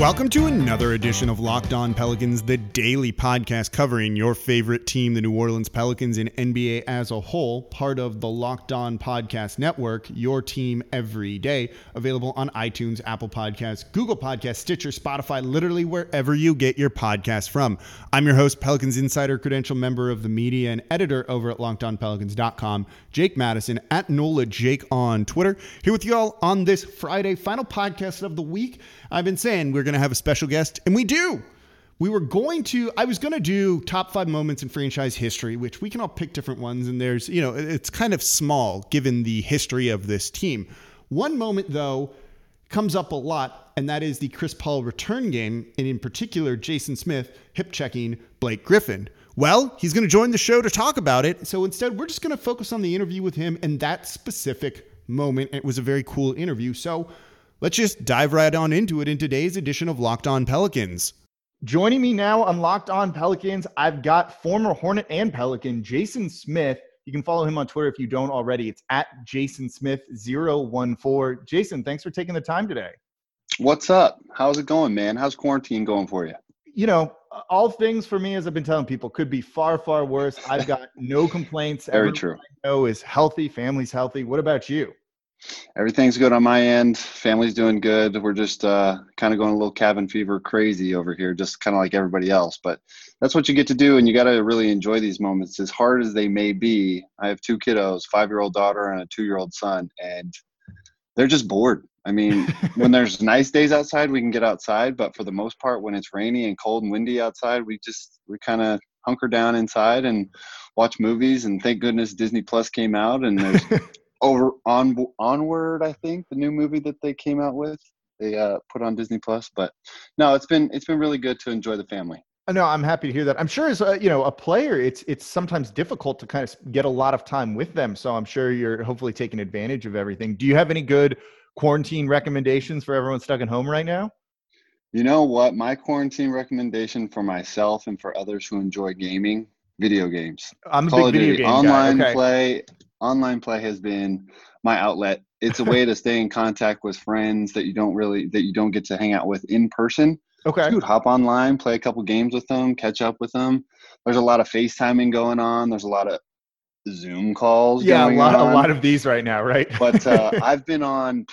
Welcome to another edition of Locked On Pelicans, the daily podcast covering your favorite team, the New Orleans Pelicans, and NBA as a whole, part of the Locked On Podcast Network, your team every day. Available on iTunes, Apple Podcasts, Google Podcasts, Stitcher, Spotify, literally wherever you get your podcast from. I'm your host, Pelicans Insider, credential member of the media and editor over at LockedOnPelicans.com, Jake Madison, at NOLA Jake on Twitter. Here with you all on this Friday, final podcast of the week. I've been saying we're going to have a special guest, and we do. We were going to, I was going to do top five moments in franchise history, which we can all pick different ones. And there's, you know, it's kind of small given the history of this team. One moment, though, comes up a lot, and that is the Chris Paul return game, and in particular, Jason Smith hip checking Blake Griffin. Well, he's going to join the show to talk about it. So instead, we're just going to focus on the interview with him and that specific moment. It was a very cool interview. So, Let's just dive right on into it in today's edition of Locked On Pelicans. Joining me now on Locked On Pelicans, I've got former Hornet and Pelican Jason Smith. You can follow him on Twitter if you don't already. It's at Jason Smith014. Jason, thanks for taking the time today. What's up? How's it going, man? How's quarantine going for you? You know, all things for me, as I've been telling people, could be far, far worse. I've got no complaints. Very Everyone true. I know is healthy. Family's healthy. What about you? Everything's good on my end. Family's doing good. We're just uh, kind of going a little cabin fever crazy over here, just kind of like everybody else. But that's what you get to do, and you got to really enjoy these moments, as hard as they may be. I have two kiddos, five-year-old daughter and a two-year-old son, and they're just bored. I mean, when there's nice days outside, we can get outside, but for the most part, when it's rainy and cold and windy outside, we just we kind of hunker down inside and watch movies. And thank goodness Disney Plus came out, and there's over on onward i think the new movie that they came out with they uh, put on disney plus but no it's been it's been really good to enjoy the family. No i'm happy to hear that. I'm sure as a, you know a player it's it's sometimes difficult to kind of get a lot of time with them so i'm sure you're hopefully taking advantage of everything. Do you have any good quarantine recommendations for everyone stuck at home right now? You know what? My quarantine recommendation for myself and for others who enjoy gaming video games. I'm a Call big video game online guy. Okay. play online play has been my outlet. It's a way to stay in contact with friends that you don't really that you don't get to hang out with in person. Okay. Dude, hop online, play a couple games with them, catch up with them. There's a lot of FaceTiming going on. There's a lot of Zoom calls. Yeah, a lot, on. a lot of these right now, right? but uh, I've been on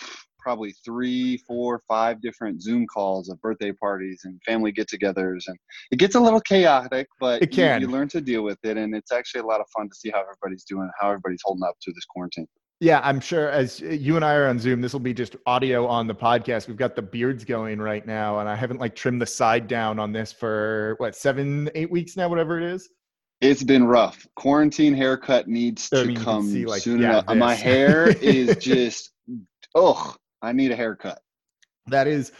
probably three, four, five different Zoom calls of birthday parties and family get-togethers, and it gets a little chaotic, but it can. You, you learn to deal with it, and it's actually a lot of fun to see how everybody's doing, how everybody's holding up through this quarantine. Yeah, I'm sure as uh, you and I are on Zoom, this will be just audio on the podcast. We've got the beards going right now, and I haven't like trimmed the side down on this for what seven, eight weeks now, whatever it is. It's been rough. Quarantine haircut needs to I mean, come see, like, soon yeah, enough. My hair is just oh, I need a haircut. That is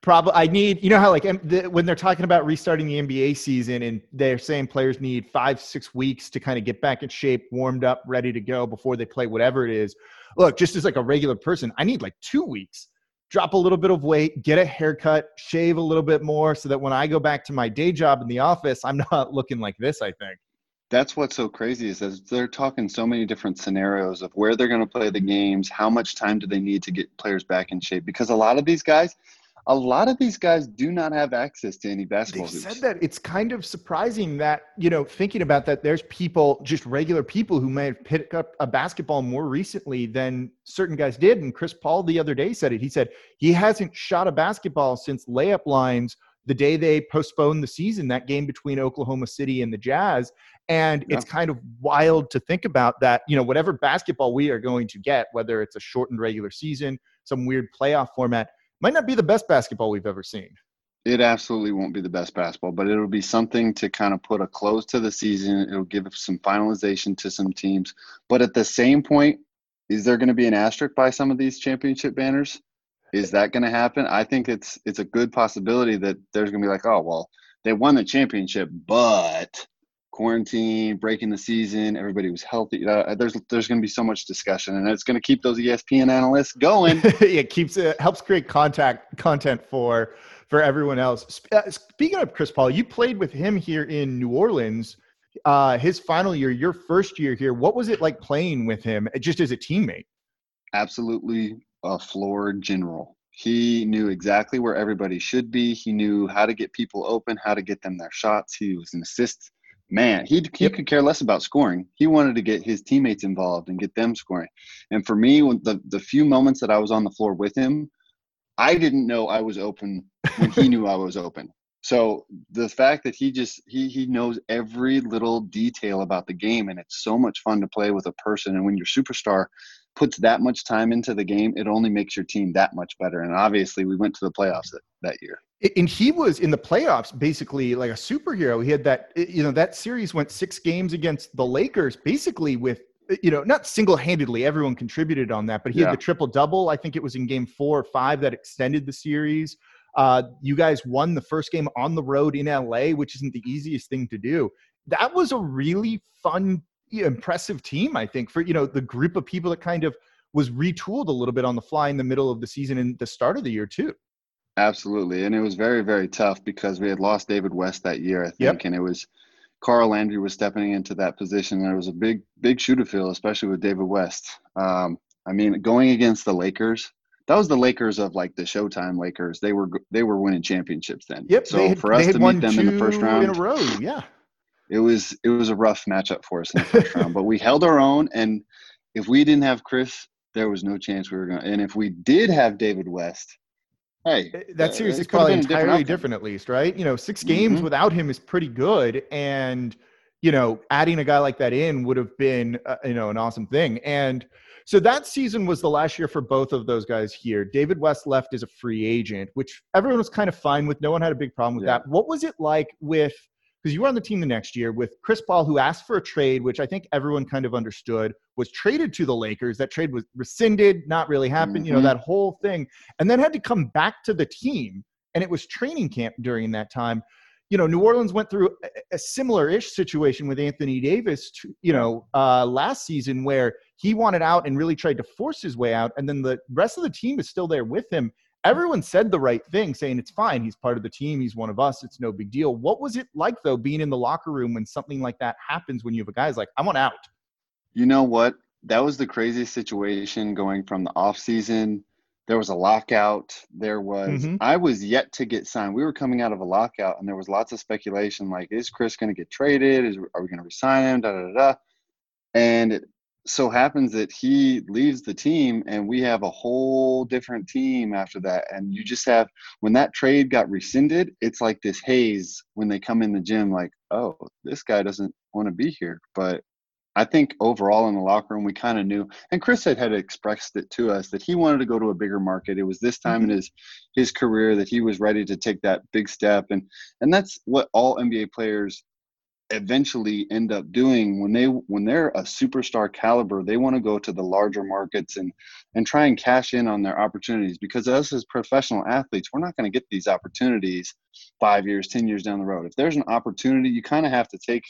probably I need. You know how like when they're talking about restarting the NBA season and they're saying players need five six weeks to kind of get back in shape, warmed up, ready to go before they play whatever it is. Look, just as like a regular person, I need like two weeks. Drop a little bit of weight, get a haircut, shave a little bit more, so that when I go back to my day job in the office, I'm not looking like this. I think that's what's so crazy is that they're talking so many different scenarios of where they're going to play the mm-hmm. games how much time do they need to get players back in shape because a lot of these guys a lot of these guys do not have access to any basketball. They said that it's kind of surprising that you know thinking about that. There's people, just regular people, who may have picked up a basketball more recently than certain guys did. And Chris Paul the other day said it. He said he hasn't shot a basketball since layup lines the day they postponed the season, that game between Oklahoma City and the Jazz. And yeah. it's kind of wild to think about that, you know, whatever basketball we are going to get, whether it's a shortened regular season, some weird playoff format, might not be the best basketball we've ever seen. It absolutely won't be the best basketball, but it'll be something to kind of put a close to the season. It'll give some finalization to some teams. But at the same point, is there going to be an asterisk by some of these championship banners? Is that going to happen? I think it's it's a good possibility that there's going to be like, oh well, they won the championship, but quarantine, breaking the season, everybody was healthy. Uh, there's there's going to be so much discussion, and it's going to keep those ESPN analysts going. it keeps it helps create contact content for for everyone else. Uh, speaking of Chris Paul, you played with him here in New Orleans. Uh, his final year, your first year here. What was it like playing with him, just as a teammate? Absolutely a floor general. He knew exactly where everybody should be. He knew how to get people open, how to get them their shots. He was an assist man, he, he yep. could care less about scoring. He wanted to get his teammates involved and get them scoring. And for me, when the, the few moments that I was on the floor with him, I didn't know I was open when he knew I was open. So the fact that he just he he knows every little detail about the game and it's so much fun to play with a person and when you're superstar puts that much time into the game, it only makes your team that much better. And obviously we went to the playoffs that, that year. And he was in the playoffs basically like a superhero. He had that you know that series went six games against the lakers basically with you know not single-handedly everyone contributed on that but he yeah. had the triple double i think it was in game four or five that extended the series. Uh, you guys won the first game on the road in la which isn't the easiest thing to do. That was a really fun impressive team i think for you know the group of people that kind of was retooled a little bit on the fly in the middle of the season and the start of the year too Absolutely. And it was very, very tough because we had lost David West that year, I think. Yep. And it was Carl Landry was stepping into that position. And it was a big, big shoe to fill, especially with David West. Um, I mean, going against the Lakers, that was the Lakers of like the Showtime Lakers. They were they were winning championships then. Yep. So had, for us to meet them in the first round in a row, yeah. It was it was a rough matchup for us in the first round, but we held our own. And if we didn't have Chris, there was no chance we were going. to And if we did have David West, hey, that series is probably entirely different, different, at least, right? You know, 6 games mm-hmm. without him is pretty good, and you know, adding a guy like that in would have been, uh, you know, an awesome thing. And so that season was the last year for both of those guys here. David West left as a free agent, which everyone was kind of fine with. No one had a big problem with yeah. that. What was it like with because you were on the team the next year with Chris Paul, who asked for a trade, which I think everyone kind of understood was traded to the Lakers. That trade was rescinded, not really happened, mm-hmm. you know, mm-hmm. that whole thing, and then had to come back to the team. And it was training camp during that time. You know, New Orleans went through a, a similar-ish situation with Anthony Davis, to, you know, uh, last season where he wanted out and really tried to force his way out, and then the rest of the team is still there with him everyone said the right thing, saying it's fine. He's part of the team. He's one of us. It's no big deal. What was it like though, being in the locker room when something like that happens? When you have a guy's like, "I want out." You know what? That was the craziest situation going from the off season. There was a lockout. There was mm-hmm. I was yet to get signed. We were coming out of a lockout, and there was lots of speculation like, is Chris going to get traded? Is are we going to resign him? Da da da. And so happens that he leaves the team and we have a whole different team after that. And you just have when that trade got rescinded it's like this haze when they come in the gym like oh this guy doesn't want to be here. But i think overall in the locker room we kind of knew and chris had had expressed it to us that he wanted to go to a bigger market. It was this time mm-hmm. in his his career that he was ready to take that big step. And and that's what all nba players eventually end up doing when they when they're a superstar caliber they want to go to the larger markets and and try and cash in on their opportunities. Because us as professional athletes we're not going to get these opportunities five years ten years down the road. If there's an opportunity you kind of have to take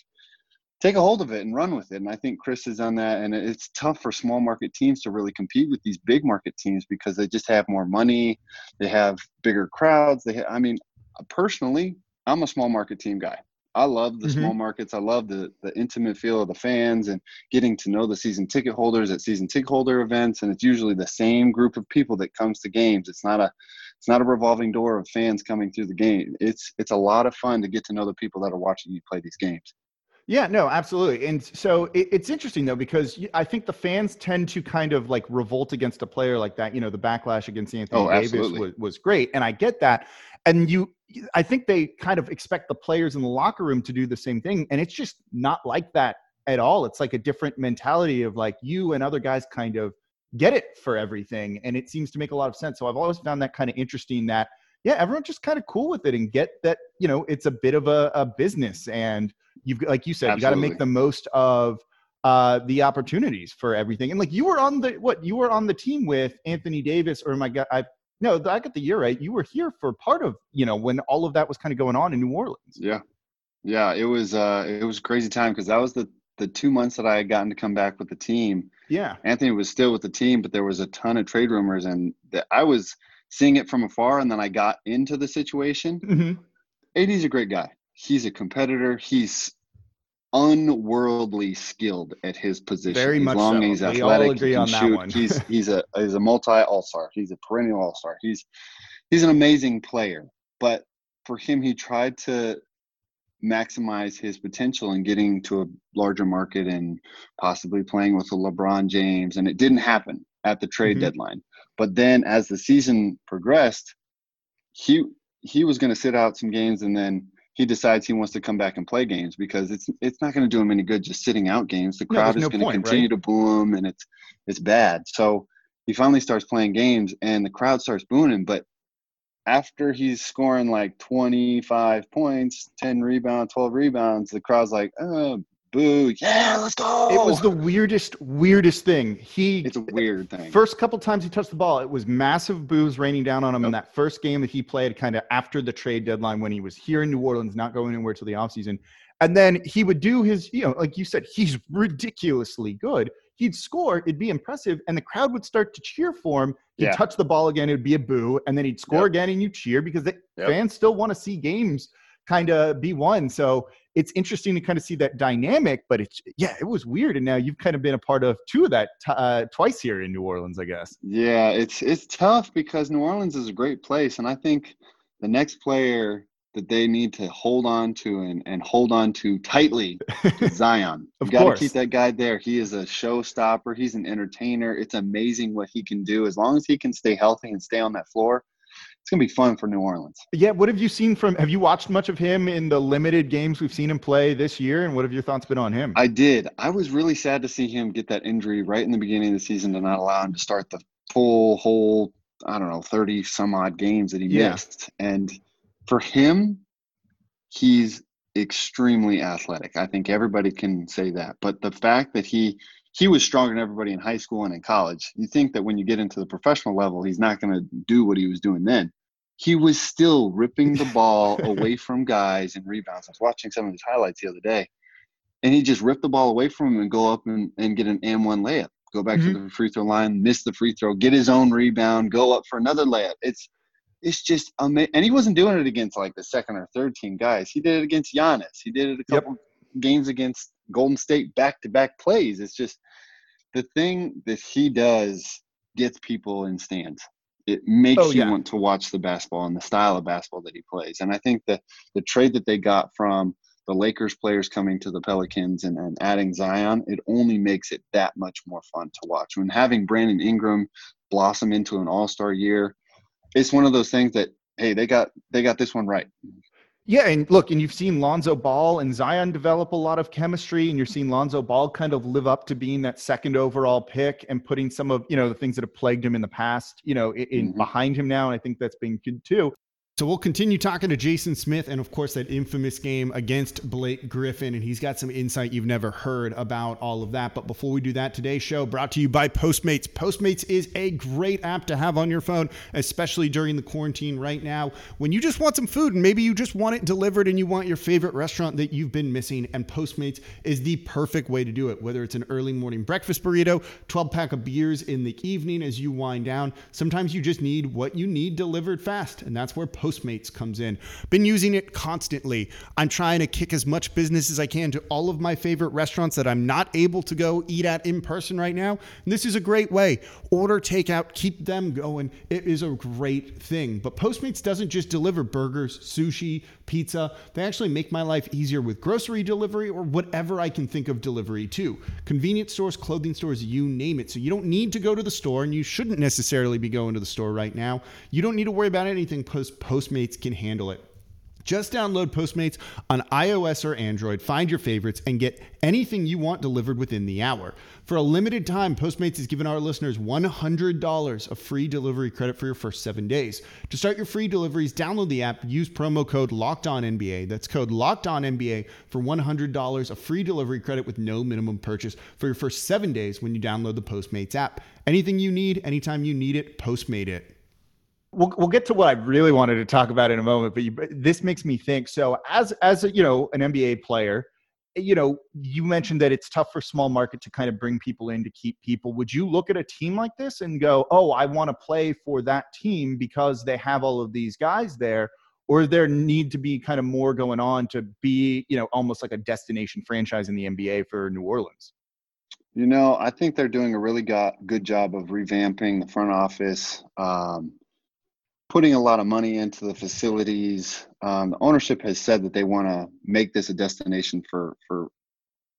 take a hold of it and run with it. And i think chris is on that. And it's tough for small market teams to really compete with these big market teams because they just have more money they have bigger crowds they i mean personally i'm a small market team guy I love the mm-hmm. small markets. I love the the intimate feel of the fans and getting to know the season ticket holders at season ticket holder events. And it's usually the same group of people that comes to games. It's not a it's not a revolving door of fans coming through the game. It's it's a lot of fun to get to know the people that are watching you play these games. Yeah, no, absolutely. And so it, it's interesting though because I think the fans tend to kind of like revolt against a player like that. You know, the backlash against Anthony oh, Davis was, was great, and I get that. And you I think they kind of expect the players in the locker room to do the same thing. And it's just not like that at all. It's like a different mentality of like you and other guys kind of get it for everything. And it seems to make a lot of sense. So I've always found that kind of interesting that, yeah, everyone's just kind of cool with it and get that, you know, it's a bit of a, a business. And you've, like you said, Absolutely. you got to make the most of uh, the opportunities for everything. And like you were on the, what, you were on the team with Anthony Davis or my God, I no, I got the year right. You were here for part of, you know, when all of that was kind of going on in New Orleans. Yeah. Yeah, it was uh it was crazy time because that was the the two months that I had gotten to come back with the team. Yeah. Anthony was still with the team, but there was a ton of trade rumors and that I was seeing it from afar and then I got into the situation. Mm-hmm. AD's a great guy. He's a competitor. He's unworldly skilled at his position. Very as much long so. as he's We all agree on that one. he's he's a he's a multi all star. He's a perennial all star. He's he's an amazing player. But for him, he tried to maximize his potential in getting to a larger market and possibly playing with a LeBron James. And it didn't happen at the trade Mhm. deadline. But then as the season progressed, he he was going to sit out some games and then he decides he wants to come back and play games because it's it's not going to do him any good just sitting out games. The crowd there's is no going to continue right? to boo him and it's it's bad. So he finally starts playing games and the crowd starts booing him. But after he's scoring like 25 points, 10 rebounds, 12 rebounds, the crowd's like, oh, boo, yeah, let's go. It was the weirdest, weirdest thing. He It's a weird thing. First couple times he touched the ball, it was massive boos raining down on him in that first game that he played kind of after the trade deadline when he was here in New Orleans, not going anywhere till the offseason. And then he would do his, you know, like you said, he's ridiculously good. He'd score, it'd be impressive, and the crowd would start to cheer for him. He'd Yeah. touch the ball again, it'd be a boo, and then he'd score Yep. again and you cheer because the Yep. fans still want to see games kind of be won. So it's interesting to kind of see that dynamic, but it's yeah, it was weird. And now you've kind of been a part of two of that t- uh, twice here in New Orleans, I guess. Yeah, it's it's tough because New Orleans is a great place, and I think the next player that they need to hold on to and, and hold on to tightly is Zion. Of you got to course. keep that guy there. He is a showstopper. He's an entertainer. It's amazing what he can do as long as he can stay healthy and stay on that floor. It's gonna be fun for New Orleans. Yeah, what have you seen from? Have you watched much of him in the limited games we've seen him play this year? And what have your thoughts been on him? I did. I was really sad to see him get that injury right in the beginning of the season to not allow him to start the full whole, I don't know, 30 some odd games that he Yeah. missed. And for him, he's extremely athletic. I think everybody can say that. But the fact that he he was stronger than everybody in high school and in college. You think that when you get into the professional level, he's not going to do what he was doing then. He was still ripping the ball away from guys and rebounds. I was watching some of his highlights the other day and he just ripped the ball away from him and go up and, and get an M one layup. Go back to mm-hmm. the free throw line, miss the free throw, get his own rebound, go up for another layup. It's it's just amazing. And he wasn't doing it against like the second or third team guys. He did it against Giannis. He did it a Yep. couple games against Golden State back to back plays. It's just the thing that he does gets people in stands. It makes Oh, you want to watch the basketball and the style of basketball that he plays. And I think that the trade that they got from the Lakers players coming to the Pelicans and, and adding Zion, it only makes it that much more fun to watch. When having Brandon Ingram blossom into an all star year, it's one of those things that, hey, they got they got this one right. Yeah, and look, and you've seen Lonzo Ball and Zion develop a lot of chemistry, and you're seeing Lonzo Ball kind of live up to being that second overall pick and putting some of you know the things that have plagued him in the past, you know, in, Mhm. behind him now, and I think that's been good too. So we'll continue talking to Jason Smith and, of course, that infamous game against Blake Griffin. And he's got some insight you've never heard about all of that. But before we do that, today's show brought to you by Postmates. Postmates is a great app to have on your phone, especially during the quarantine right now when you just want some food and maybe you just want it delivered and you want your favorite restaurant that you've been missing. And Postmates is the perfect way to do it, whether it's an early morning breakfast burrito, 12 pack of beers in the evening as you wind down. Sometimes you just need what you need delivered fast. And that's where Postmates comes in. Been using it constantly. I'm trying to kick as much business as I can to all of my favorite restaurants that I'm not able to go eat at in person right now. And this is a great way. Order takeout, keep them going. It is a great thing. But Postmates doesn't just deliver burgers, sushi, pizza. They actually make my life easier with grocery delivery or whatever I can think of delivery to. Convenience stores, clothing stores, you name it. So you don't need to go to the store and you shouldn't necessarily be going to the store right now. You don't need to worry about anything because Postmates can handle it. Just download Postmates on iOS or Android, find your favorites, and get anything you want delivered within the hour. For a limited time, Postmates is giving our listeners $100 of free delivery credit for your first seven days. To start your free deliveries, download the app, use promo code LOCKEDONNBA. That's code LOCKEDONNBA for $100 of free delivery credit with no minimum purchase for your first seven days when you download the Postmates app. Anything you need, anytime you need it, Postmate it. We'll, we'll get to what I really wanted to talk about in a moment, but, you, this makes me think. So, as as a, you know, an NBA player, you know, you mentioned that it's tough for small market to kind of bring people in to keep people. Would you look at a team like this and go, "Oh, I want to play for that team because they have all of these guys there," or there need to be kind of more going on to be, you know, almost like a destination franchise in the NBA for New Orleans? You know, I think they're doing a really got, good job of revamping the front office. Um, putting a lot of money into the facilities. Um, the ownership has said that they want to make this a destination for for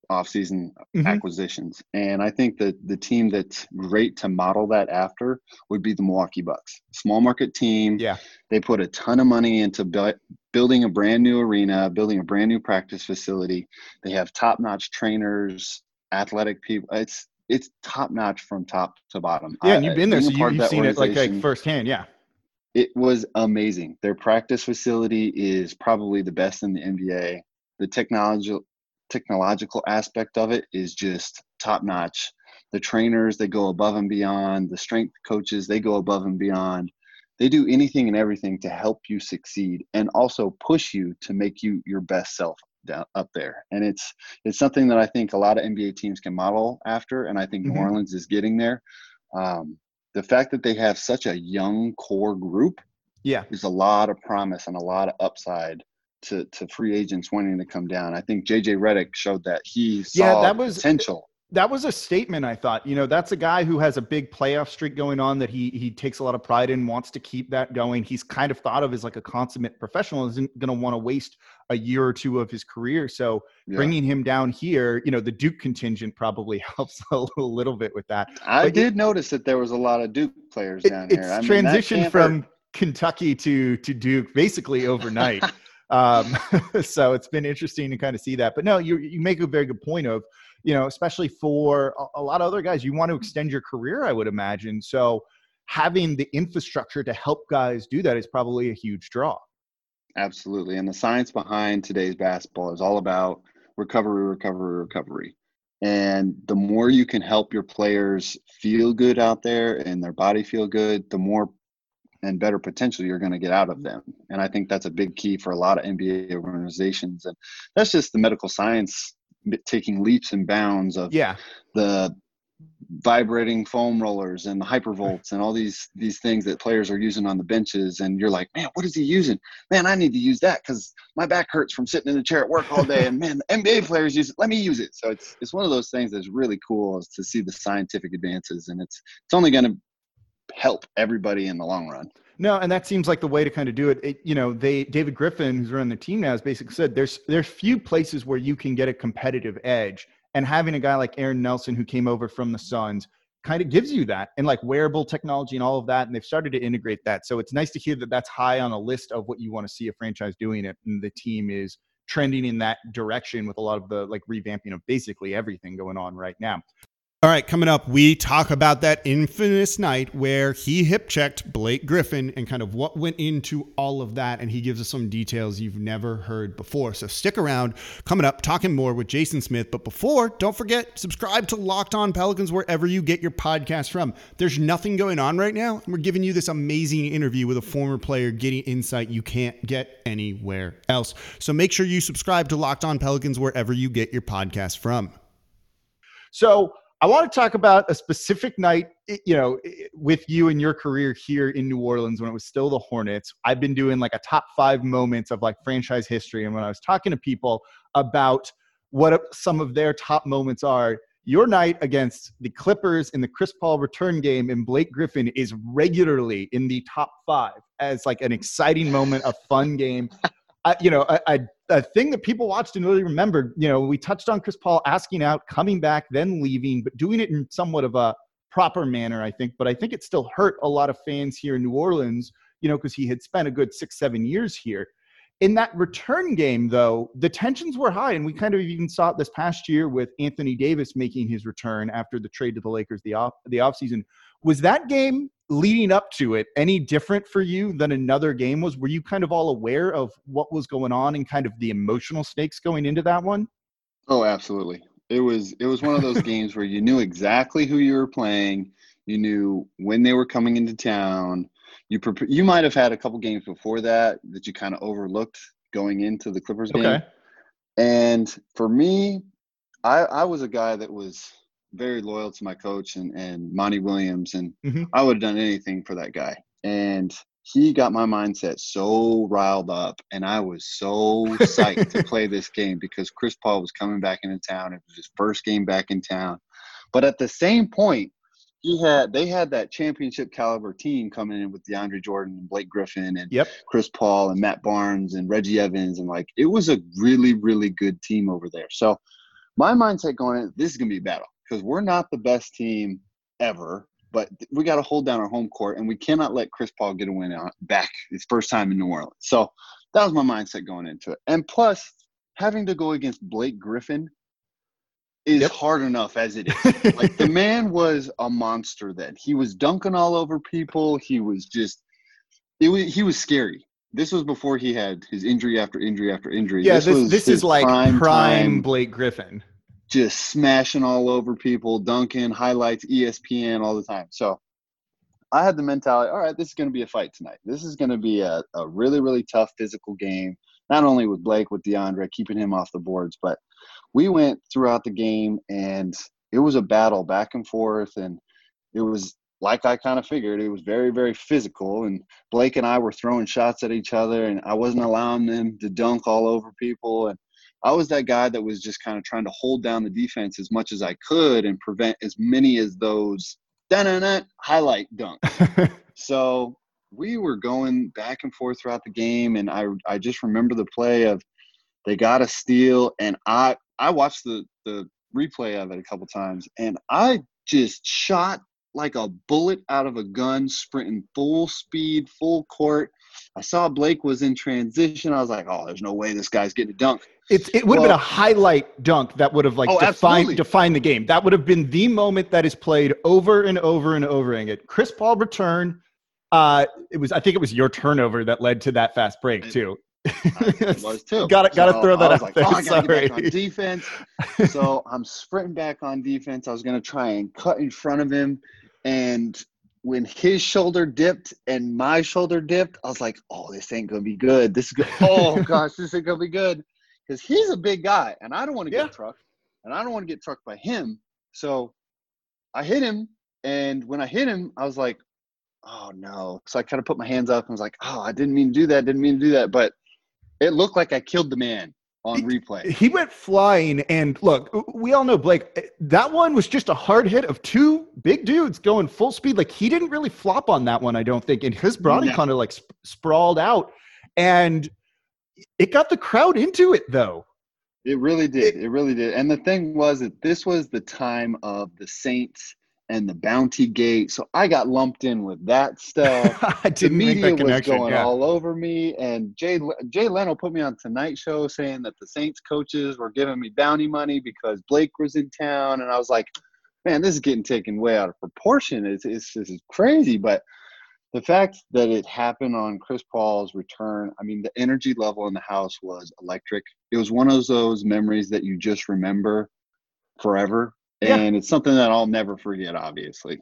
off-season mm-hmm. acquisitions, and I think that the team that's great to model that after would be the Milwaukee Bucks. Small market team. Yeah, they put a ton of money into bu- building a brand new arena, building a brand new practice facility. They have top-notch trainers, athletic people. It's it's top notch from top to bottom. Yeah, and you've been there, so you, have seen it like like firsthand. Yeah, it was amazing. Their practice facility is probably the best in the NBA. The technology technological aspect of it is just top notch. The trainers they go above and beyond. The strength coaches they go above and beyond. They do anything and everything to help you succeed and also push you to make you your best self down up there. And it's it's something that I think a lot of NBA teams can model after, and I think mm-hmm. New Orleans is getting there. Um, the fact that they have such a young core group yeah there's a lot of promise and a lot of upside to to free agents wanting to come down. I think JJ Redick showed that he saw yeah, that was, potential. That was a statement I thought. You know, that's a guy who has a big playoff streak going on that he he takes a lot of pride in, wants to keep that going. He's kind of thought of as like a consummate professional, isn't going to want to waste a year or two of his career. So yeah. bringing him down here, you know, the Duke contingent probably helps a little, little bit with that. I but did it, notice that there was a lot of Duke players down it, here. It's I mean, transitioned from hurt. Kentucky to to Duke basically overnight. um, so it's been interesting to kind of see that. But no, you you make a very good point of, you know, especially for a, a lot of other guys, you want to extend your career, I would imagine. So having the infrastructure to help guys do that is probably a huge draw. Absolutely. And the science behind today's basketball is all about recovery, recovery, recovery. And the more you can help your players feel good out there and their body feel good, the more and better potential you're going to get out of them. And I think that's a big key for a lot of NBA organizations. And that's just the medical science taking leaps and bounds of yeah. the vibrating foam rollers and the hypervolts and all these these things that players are using on the benches. And you're like man what is he using? Man i need to use that because my back hurts from sitting in the chair at work all day. And man nba players use it. Let me use it. So it's it's one of those things that's really cool is to see the scientific advances and it's it's only going to help everybody in the long run. No, and that seems like the way to kind of do it. it. You know, they David Griffin, who's running the team now, has basically said there's there's few places where you can get a competitive edge and having a guy like Aaron Nelson who came over from the Suns kind of gives you that and like wearable technology and all of that and they've started to integrate that. So it's nice to hear that that's high on a list of what you want to see a franchise doing it and the team is trending in that direction with a lot of the like revamping of basically everything going on right now all right, coming up, we talk about that infamous night where he hip checked Blake Griffin and kind of what went into all of that. And he gives us some details you've never heard before. So stick around. Coming up, talking more with Jason Smith. But before, don't forget, subscribe to Locked On Pelicans wherever you get your podcast from. There's nothing going on right now. And we're giving you this amazing interview with a former player getting insight you can't get anywhere else. So make sure you subscribe to Locked On Pelicans wherever you get your podcast from. So, I want to talk about a specific night, you know, with you and your career here in New Orleans when it was still the Hornets. I've been doing like a top five moments of like franchise history. And when I was talking to people about what some of their top moments are, your night against the Clippers in the Chris Paul return game and Blake Griffin is regularly in the top five as like an exciting moment, a fun game. I, you know, a, a, a, thing that people watched and really remembered. You know, we touched on Chris Paul asking out, coming back, then leaving, but doing it in somewhat of a proper manner, I think. But I think it still hurt a lot of fans here in New Orleans, you know, because he had spent a good six, seven years here. In that return game, though, the tensions were high, and we kind of even saw it this past year with Anthony Davis making his return after the trade to the Lakers the off the offseason. Was that game leading up to it any different for you than another game was? Were you kind of all aware of what was going on and kind of the emotional stakes going into that one? Oh, absolutely. It was it was one of those games where you knew exactly who you were playing, you knew when they were coming into town, you prep- you might have had a couple games before that that you kind of overlooked going into the Clippers game. Okay. And for me, I I was a guy that was very loyal to my coach and and Monty Williams, and Mhm. I would have done anything for that guy. And he got my mindset so riled up, and I was so psyched to play this game because Chris Paul was coming back into town. It was his first game back in town. But at the same point, he had they had that championship caliber team coming in with DeAndre Jordan and Blake Griffin and Yep. Chris Paul and Matt Barnes and Reggie Evans and like it was a really really good team over there. So my mindset going in, this is gonna be a battle because we're not the best team ever, but we got to hold down our home court and we cannot let Chris Paul get a win on back his first time in New Orleans. So that was my mindset going into it. And plus having to go against Blake Griffin is Yep. hard enough as it is like the man was a monster then he was dunking all over people he was just it was he was scary this was before he had his injury after injury after injury yeah, this was this is like prime prime, Blake Griffin. Just smashing all over people dunking highlights espn all the time. So i had the mentality all right this is going to be a fight tonight. This is going to be a, a really really tough physical game not only with blake with deandre keeping him off the boards but we went throughout the game and it was a battle back and forth and it was like I kind of figured it was very very physical and Blake and I were throwing shots at each other and I wasn't allowing them to dunk all over people and I was that guy that was just kind of trying to hold down the defense as much as I could and prevent as many as those highlight dunks. So we were going back and forth throughout the game, and I I just remember the play of they got a steal, and I I watched the the replay of it a couple times, and I just shot like a bullet out of a gun, sprinting full speed, full court. I saw Blake was in transition. I was like, oh, there's no way this guy's getting a dunk. It's it would have been a highlight dunk that would have like Oh, defined defined the game. That would have been the moment that is played over and over and over again. Chris Paul return. Uh, it was I think it was your turnover that led to that fast break too. It was too. Gotta- gotta So throw that I was out like, there. Oh, I gotta get back Sorry. on defense. so I'm sprinting back on defense. I was gonna try and cut in front of him, and when his shoulder dipped and my shoulder dipped, I was like, "Oh, this ain't gonna be good. This is good. Oh gosh, this ain't gonna be good." Because he's a big guy, and I don't want to Yeah. get trucked, and I don't want to get trucked by him. So I hit him, and when I hit him, I was like, "Oh no!" So I kind of put my hands up and was like, "Oh, I didn't mean to do that. Didn't mean to do that." But it looked like I killed the man on replay. He went flying, and look, we all know Blake. eh, That one was just a hard hit of two big dudes going full speed. Like he didn't really flop on that one, I don't think, and his body No. kind of like sp- sprawled out, and it got the crowd into it though. It really did. It really did. And the thing was that this was the time of the Saints and the Bounty Gate. So I got lumped in with that stuff. I the media was going yeah. all over me. And Jay Jay Leno put me on Tonight Show saying that the Saints coaches were giving me bounty money because Blake was in town. And I was like, man, this is getting taken way out of proportion. It's, it's this is crazy. But the fact that it happened on Chris Paul's return, I mean, the energy level in the house was electric. It was one of those memories that you just remember forever. Yeah. And it's something that I'll never forget, obviously.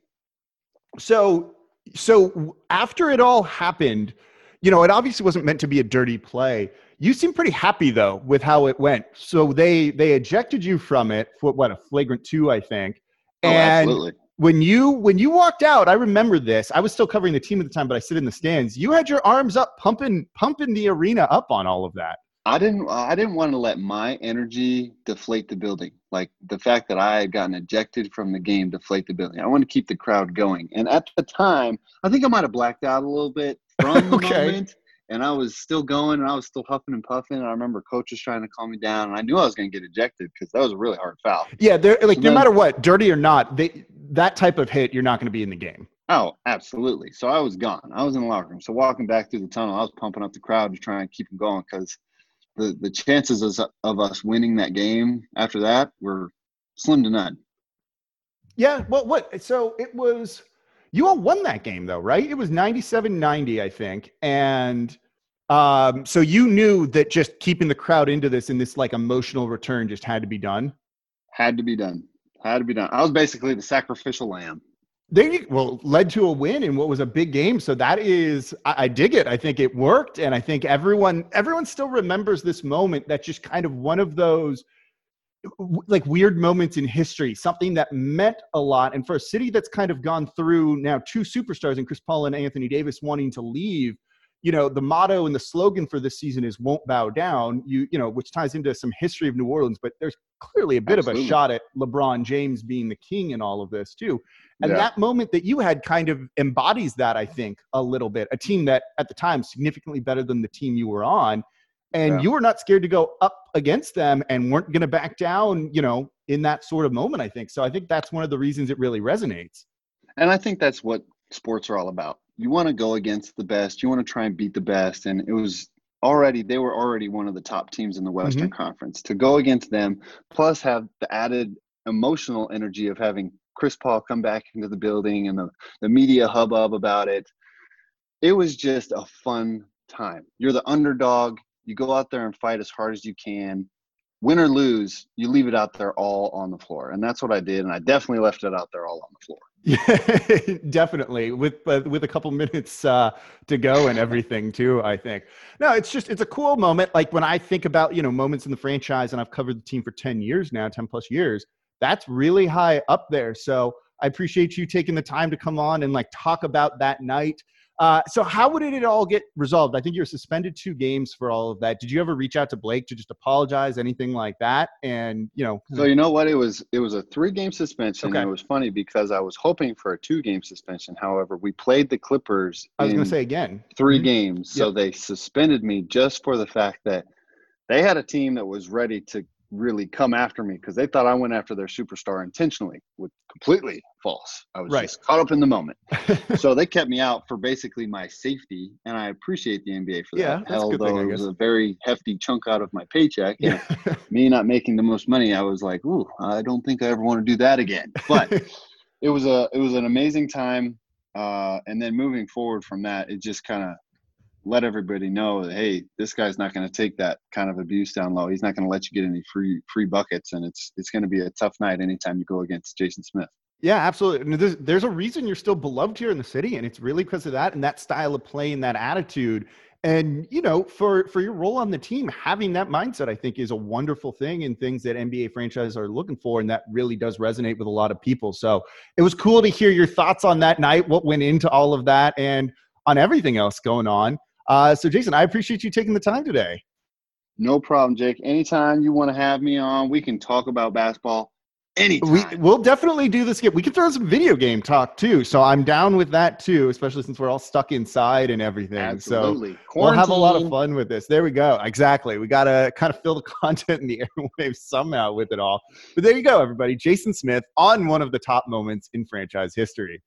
So, so after it all happened, you know, it obviously wasn't meant to be a dirty play. You seem pretty happy though with how it went. So they they ejected you from it for what a flagrant two, I think. Oh, And absolutely. when you when you walked out, I remember this. I was still covering the team at the time, but I sit in the stands. You had your arms up, pumping pumping the arena up on all of that. I didn't I didn't want to let my energy deflate the building. Like the fact that I had gotten ejected from the game deflate the building. I wanted to keep the crowd going. And at the time, I think I might have blacked out a little bit from the Okay. moment. And I was still going and I was still huffing and puffing. And I remember coach was trying to calm me down. And I knew I was going to get ejected because that was a really hard foul. Yeah, they're like no matter what, dirty or not, they that type of hit, you're not going to be in the game. Oh, absolutely. So I was gone. I was in the locker room. So walking back through the tunnel, I was pumping up the crowd to try and keep them going because the, the chances of, of us winning that game after that were slim to none. Yeah, well, what? So it was, you all won that game though, right? It was 97 90, I think. And um, so you knew that just keeping the crowd into this and this like emotional return just had to be done. Had to be done. Had to be done. I was basically the sacrificial lamb. There you well led to a win in what was a big game. So that is I, I, dig it. I think it worked, and I think everyone everyone still remembers this moment. That's just kind of one of those like weird moments in history, something that meant a lot. And for a city that's kind of gone through now two superstars and Chris Paul and Anthony Davis wanting to leave, you know, the motto and the slogan for this season is "Won't bow down." You, you know, which ties into some history of New Orleans, but there's clearly a bit Absolutely. of a shot at LeBron James being the king in all of this too. And yeah. that moment that you had kind of embodies that, I think, a little bit. A team that at the time significantly better than the team you were on, and yeah. you were not scared to go up against them and weren't going to back down. You know, in that sort of moment, I think. So I think that's one of the reasons it really resonates. And I think that's what sports are all about you want to go against the best. You want to try and beat the best. And it was already they were already one of the top teams in the Western mm-hmm. Conference. To go against them, plus have the added emotional energy of having Chris Paul come back into the building and the, the media hubbub about it. It was just a fun time. You're the underdog. You go out there and fight as hard as you can. Win or lose, you leave it out there all on the floor. And that's what I did. And I definitely left it out there all on the floor. Yeah, definitely. With uh, with a couple minutes uh, to go and everything too. I think. No, it's just it's a cool moment. Like when I think about you know moments in the franchise, and I've covered the team for ten years now, ten plus years. That's really high up there. So I appreciate you taking the time to come on and like talk about that night. Uh, so how would it all get resolved? I think you're suspended two games for all of that. Did you ever reach out to Blake to just apologize, anything like that? And you know, so you know what? It was it was a three game suspension. Okay. And it was funny because I was hoping for a two game suspension. However, we played the Clippers. I was going to say again 3 mm-hmm. games, so yep. they suspended me just for the fact that they had a team that was ready to really come after me because they thought I went after their superstar intentionally, with completely false. I was right. just caught up in the moment. so they kept me out for basically my safety, and I appreciate the NBA for that. yeah, that. Although thing, it was a very hefty chunk out of my paycheck, yeah. me not making the most money, I was like, "Ooh, I don't think I ever want to do that again." But it was a it was an amazing time. Uh, and then moving forward from that, it just kind of let everybody know that hey, this guy's not going to take that kind of abuse down low. He's not going to let you get any free free buckets, and it's it's going to be a tough night anytime you go against Jason Smith. Yeah, absolutely. There's, there's a reason you're still beloved here in the city, and it's really because of that and that style of play and that attitude. And you know, for for your role on the team, having that mindset, I think, is a wonderful thing and things that NBA franchises are looking for, and that really does resonate with a lot of people. So it was cool to hear your thoughts on that night, what went into all of that, and on everything else going on. Uh, so, Jason, I appreciate you taking the time today. No problem, Jake. Anytime you want to have me on, we can talk about basketball. Anytime. We, we'll definitely do this. We can throw some video game talk too. So I'm down with that too, especially since we're all stuck inside and everything. Absolutely. So Quarantine. we'll have a lot of fun with this. There we go. Exactly. We got to kind of fill the content in the airwaves somehow with it all. But there you go, everybody. Jason Smith on one of the top moments in franchise history.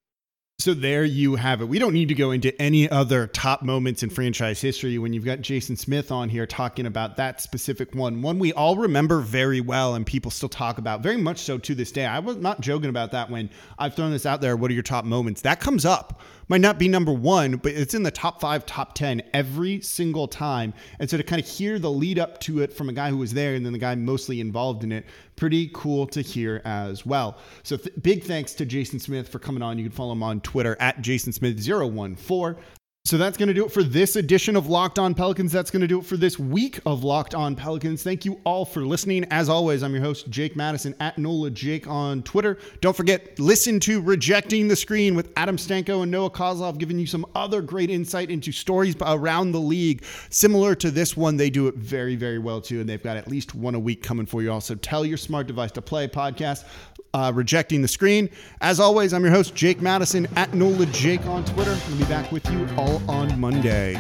So there you have it. We don't need to go into any other top moments in franchise history when you've got Jason Smith on here talking about that specific one. One we all remember very well and people still talk about, very much so to this day. I was not joking about that when I've thrown this out there. What are your top moments? That comes up might not be number one, but it's in the top five, top 10 every single time. And so to kind of hear the lead up to it from a guy who was there and then the guy mostly involved in it, pretty cool to hear as well. So th- big thanks to Jason Smith for coming on. You can follow him on Twitter at Jason Smith014. So that's going to do it for this edition of Locked On Pelicans. That's going to do it for this week of Locked On Pelicans. Thank you all for listening. As always, I'm your host, Jake Madison at NOLA Jake on Twitter. Don't forget, listen to Rejecting the Screen with Adam Stanko and Noah Kozlov, giving you some other great insight into stories around the league. Similar to this one, they do it very, very well too. And they've got at least one a week coming for you. Also, tell your smart device to play podcast uh, Rejecting the Screen. As always, I'm your host, Jake Madison at NOLA Jake on Twitter. I'll be back with you all on Monday.